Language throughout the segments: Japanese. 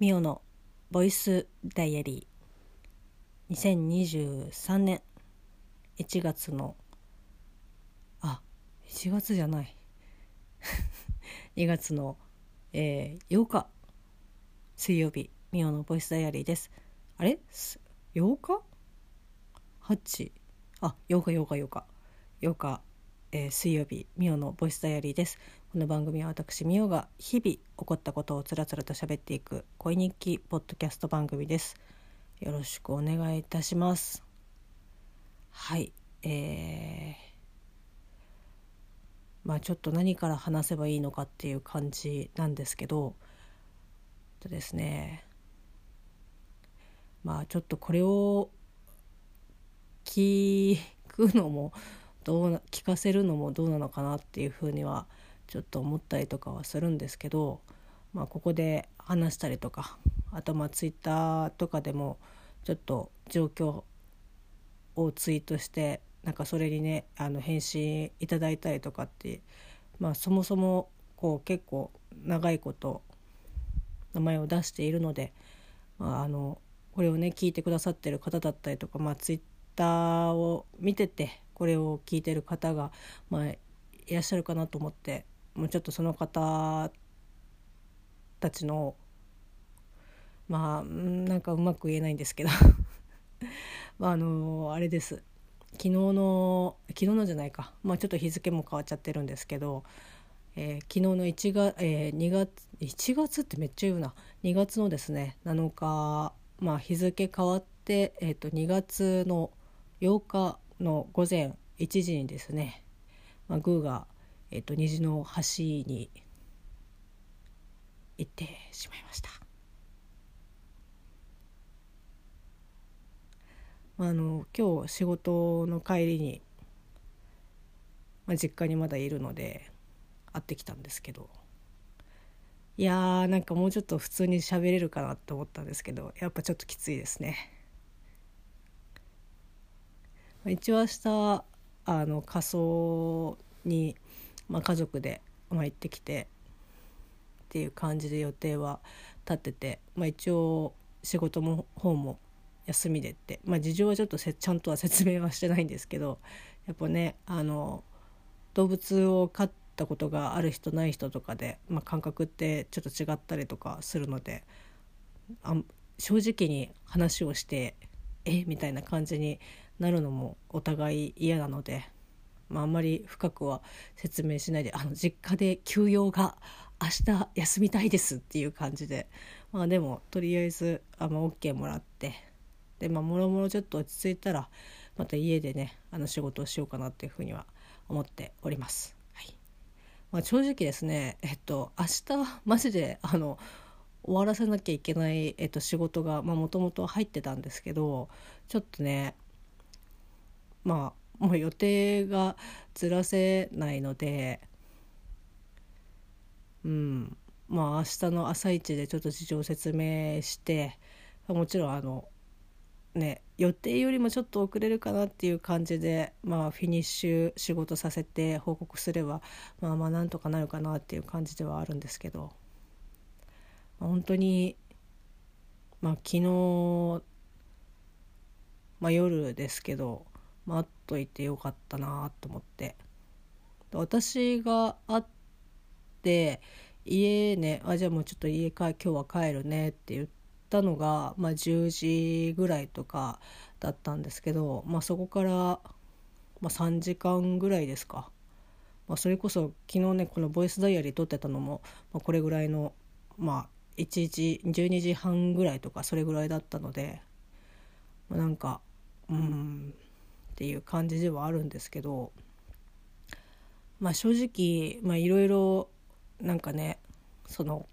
ミオのボイスダイアリー。2023年。1月の。あ1月じゃない。2月の、えー、8日。水曜日。ミオのボイスダイアリーです。あれ？8日 ?8 あ8日8日8日。8日、えー、水曜日。ミオのボイスダイアリーです。この番組は私ミオが日々起こったことをつらつらと喋っていく恋日記ポッドキャスト番組です。よろしくお願いいたします。はい。えー、まあちょっと何から話せばいいのかっていう感じなんですけど。とですね。まあちょっとこれを聞くのもどう聞かせるのもどうなのかなっていうふうにはちょっと思ったりとかはするんですけど、まあ、ここで話したりとかあとまあツイッターとかでもちょっと状況をツイートしてなんかそれにねあの返信いただいたりとかって、まあ、そもそもこう結構長いこと名前を出しているので、まあ、あのこれをね聞いてくださってる方だったりとか、まあ、ツイッターを見ててこれを聞いてる方が、まあ、いらっしゃるかなと思ってもうちょっとその方たちのまあなんかうまく言えないんですけど。まああのあれです。昨日の昨日のじゃないか。まあちょっと日付も変わっちゃってるんですけど、えー、昨日の1月、えー、2月1月ってめっちゃ言うな。2月のですね7日まあ日付変わって、えーと、2月の8日の午前1時にですね、まあ、グーがえっと、虹の橋に行ってしまいました。あの今日仕事の帰りに、まあ、実家にまだいるので会ってきたんですけどいやーなんかもうちょっと普通に喋れるかなと思ったんですけどやっぱちょっときついですね。一応明日あの仮装にまあ、家族で、まあ、行ってきてっていう感じで予定は立ってて、まあ、一応仕事も方も休みでって、まあ、事情はちょっと ちゃんとは説明はしてないんですけどやっぱねあの動物を飼ったことがある人ない人とかで、まあ、感覚ってちょっと違ったりとかするのであ正直に話をしてえみたいな感じになるのもお互い嫌なのでまあ、あんまり深くは説明しないであの実家で休養が明日休みたいですっていう感じで。まあでもとりあえずあ、まあ、OK もらって。でまあもろもろちょっと落ち着いたらまた家でねあの仕事をしようかなっていうふうには思っております。はい。まあ、正直ですねえっと明日マジであの終わらせなきゃいけない、えっと、仕事がもともと入ってたんですけどちょっとねまあもう予定がずらせないのでうん。まあ明日の朝一でちょっと事情を説明してもちろんあのね予定よりもちょっと遅れるかなっていう感じでまあフィニッシュ仕事させて報告すればまあまあなんとかなるかなっていう感じではあるんですけど、まあ、本当にまあ昨日、まあ、夜ですけど待っといてよかったなと思って。私が会って家ねあじゃあもうちょっと家か今日は帰るねって言ったのが、まあ、10時ぐらいとかだったんですけど、まあ、そこから、まあ、3時間ぐらいですか、まあ、それこそ昨日ねこのボイスダイアリー撮ってたのも、ま、これぐらいのまあ1時12時半ぐらいとかそれぐらいだったので、まあ、なんかうんっていう感じではあるんですけどまあ正直まあいろいろなんかねその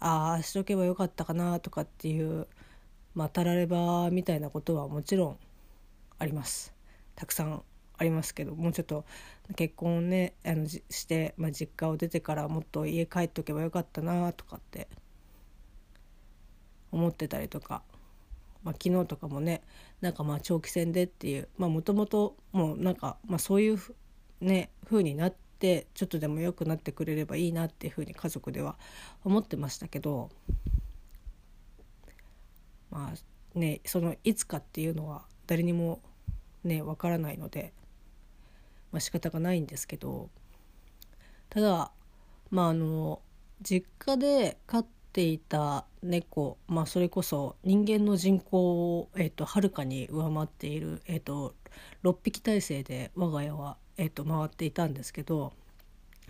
ああしとけばよかったかなとかっていうまあたらればみたいなことはもちろんあります。たくさんありますけどもうちょっと結婚ねあのして、まあ、実家を出てからもっと家帰っとけばよかったなとかって思ってたりとかまあ、昨日とかもねなんかまあ長期戦でっていうもともともうなんか、まあ、そういうね風になっってちょっとでも良くなってくれればいいなっていうふうに家族では思ってましたけどまあねそのいつかっていうのは誰にもねわからないので、まあ、仕方がないんですけどただまああの実家で飼ってていた猫、まあ、それこそ人間の人口を、えーと、はるかに上回っている、えーと、6匹体制で我が家は、えーと、回っていたんですけど、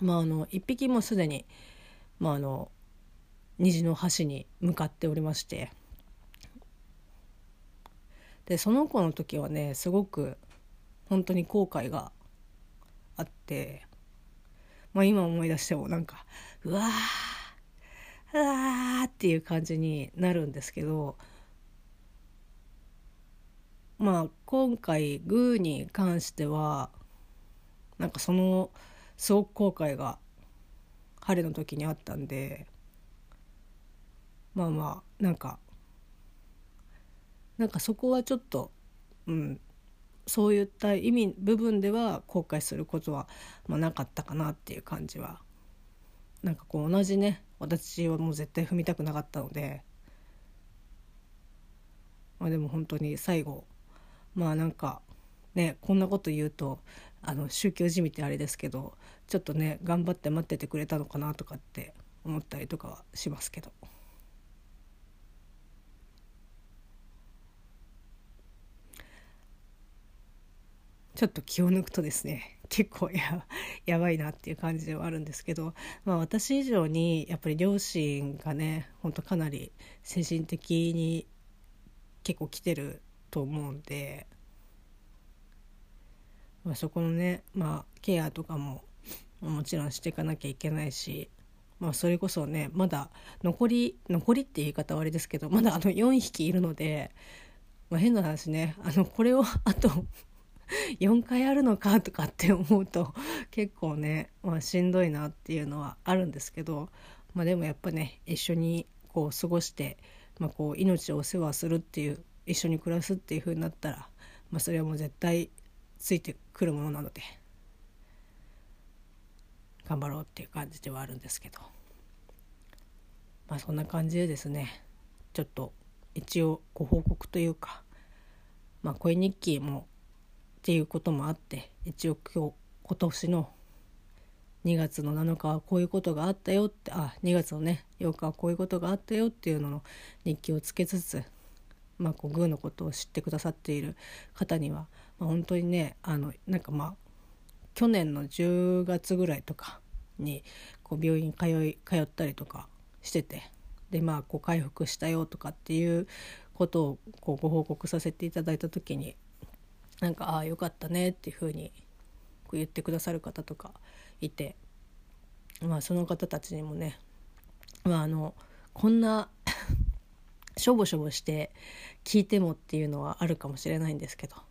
まあ、あの1匹もすでに、まあ、あの虹の橋に向かっておりましてでその子の時はねすごく本当に後悔があって、まあ、今思い出してもなんかうわーうわーっていう感じになるんですけどまあ今回グーに関してはなんかそのすごく後悔が晴れの時にあったんでまあまあなんかなんかそこはちょっとうんそういった意味部分では後悔することは、まあ、なかったかなっていう感じはなんかこう同じね私はもう絶対踏みたくなかったのでまあでも本当に最後まあなんかねこんなこと言うとあの宗教じみってあれですけどちょっとね頑張って待っててくれたのかなとかって思ったりとかはしますけど。ちょっと気を抜くとですね結構ややばいなっていう感じではあるんですけど、まあ、私以上にやっぱり両親がねほんとかなり精神的に結構来てると思うんで、まあ、そこのね、まあ、ケアとかももちろんしていかなきゃいけないし、まあ、それこそねまだ残り残りって言い方はあれですけどまだあの4匹いるので、まあ、変な話ねあのこれをあと 4回あるのかとかって思うと結構ね、まあ、しんどいなっていうのはあるんですけど、まあ、でもやっぱね一緒にこう過ごして、まあ、こう命をお世話するっていう一緒に暮らすっていう風になったら、まあ、それはもう絶対ついてくるものなので頑張ろうっていう感じではあるんですけど。まあそんな感じでですねちょっと一応ご報告というかまあ声日記もっていうこともあって一応今日今年の2月の7日はこういうことがあったよってあ2月のね8日はこういうことがあったよっていうのの日記をつけつつまあこうグーのことを知ってくださっている方には、まあ、本当にねあのなんかまあ去年の10月ぐらいとかにこう病院通い通ったりとかしててでまあこう回復したよとかっていうことをこうご報告させていただいた時になんか「ああよかったね」っていうふうに言ってくださる方とかいて、まあ、その方たちにもね、まあ、あのこんな しょぼしょぼして聞いてもっていうのはあるかもしれないんですけど、ま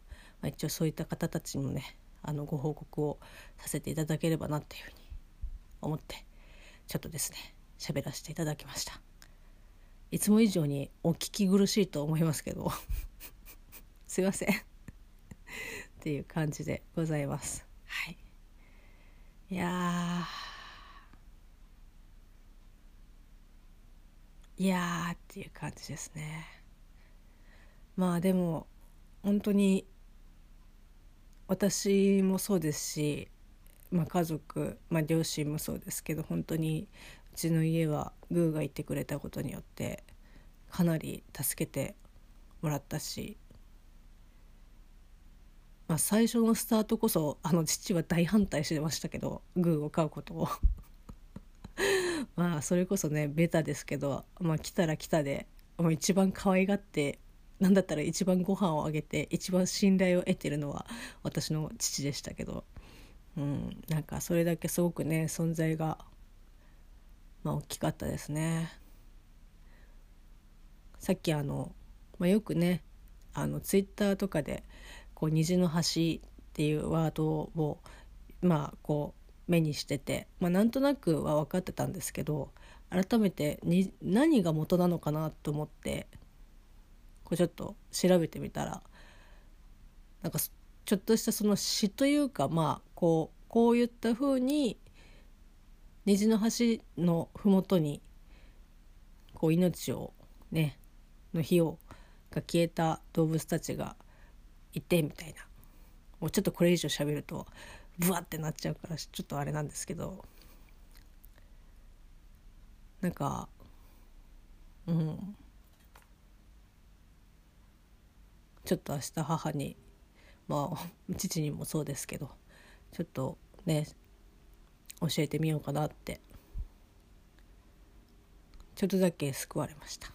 あ、一応そういった方たちにもねあのご報告をさせていただければなっていうふうに思ってちょっとですね喋らせていただきました。いつも以上にお聞き苦しいと思いますけど すいません。っていう感じでございます。はい、いやいやっていう感じですね。まあでも本当に私もそうですし、まあ、家族、まあ、両親もそうですけど本当にうちの家はグーがいてくれたことによってかなり助けてもらったしまあ、最初のスタートこそあの父は大反対してましたけどグーを飼うことを まあそれこそねベタですけど、まあ、来たら来たでもう一番可愛がってなんだったら一番ご飯をあげて一番信頼を得てるのは私の父でしたけど、うん、なんかそれだけすごくね存在が、まあ、大きかったですね。さっきあの、まあ、よくねあのツイッターとかでこう虹の橋っていうワードをまあこう目にしてて、まあ、なんとなくは分かってたんですけど改めてに何が元なのかなと思ってこうちょっと調べてみたらなんかちょっとしたその詩というかまあこうこういった風に虹の橋の麓にこう命をねの火をが消えた動物たちがいてみたいな。もうちょっとこれ以上喋るとブワってなっちゃうからちょっとあれなんですけど。なんかうん。ちょっと明日母にまあ父にもそうですけどちょっとね教えてみようかなってちょっとだけ救われました。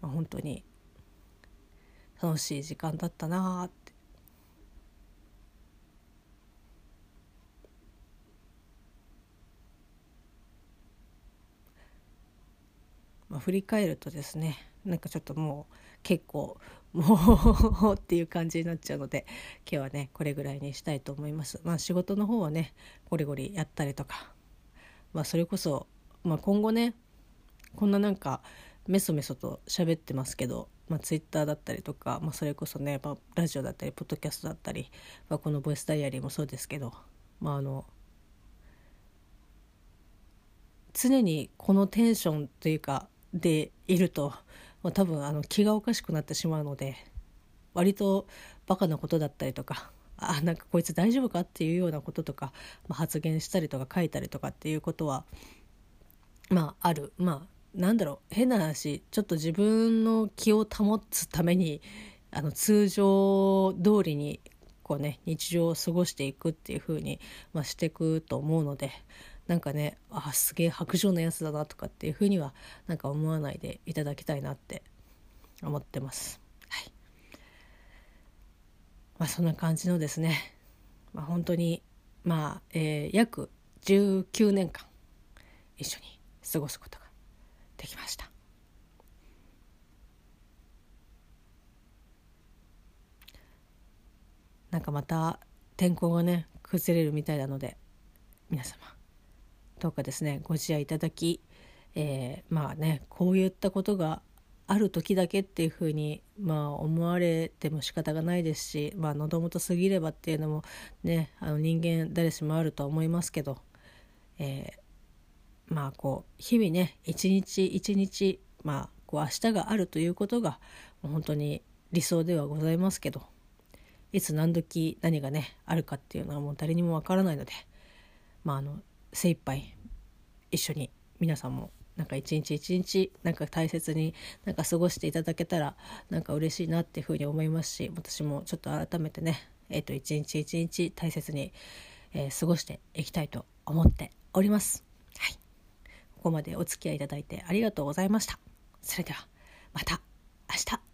まあ、本当に楽しい時間だったなあってまあ、振り返るとですねなんかちょっともう結構もうっていう感じになっちゃうので今日はねこれぐらいにしたいと思います。まあ、仕事の方はねゴリゴリやったりとか、まあ、それこそ、まあ、今後ねこんななんかメソメソと喋ってますけど、まあ、ツイッターだったりとか、まあ、それこそね、まあ、ラジオだったりポッドキャストだったり、まあ、このボイスダイアリーもそうですけど、まあ、あの常にこのテンションというかでいると、まあ、多分あの気がおかしくなってしまうので割とバカなことだったりとかあなんかこいつ大丈夫かっていうようなこととか、まあ、発言したりとか書いたりとかっていうことはまあある。まあなんだろう変な話ちょっと自分の気を保つためにあの通常通りにこうね日常を過ごしていくっていう風にまあ、していくと思うのでなんかねあすげえ白状なやつだなとかっていう風にはなんか思わないでいただきたいなって思ってます。はいまあ、そんな感じのですね、まあ、本当にまあ、えー、約19年間一緒に過ごすことができました。なんかまた天候がね崩れるみたいなので皆様どうかですねご自愛いただき、えー、まあねこういったことがある時だけっていうふうに、まあ、思われても仕方がないですし、まあ、喉元過ぎればっていうのもねあの人間誰しもあるとは思いますけど、えまあこう日々ね一日一日まあこう明日があるということが本当に理想ではございますけどいつ何時何がねあるかっていうのはもう誰にもわからないのでまああの精一杯一緒に皆さんもなんか一日一日なんか大切になんか過ごしていただけたらなんか嬉しいなっていうふうに思いますし私もちょっと改めてねえっ、と一日一日大切に、え、過ごしていきたいと思っております。ここまでお付き合いいただいてありがとうございました。それではまた明日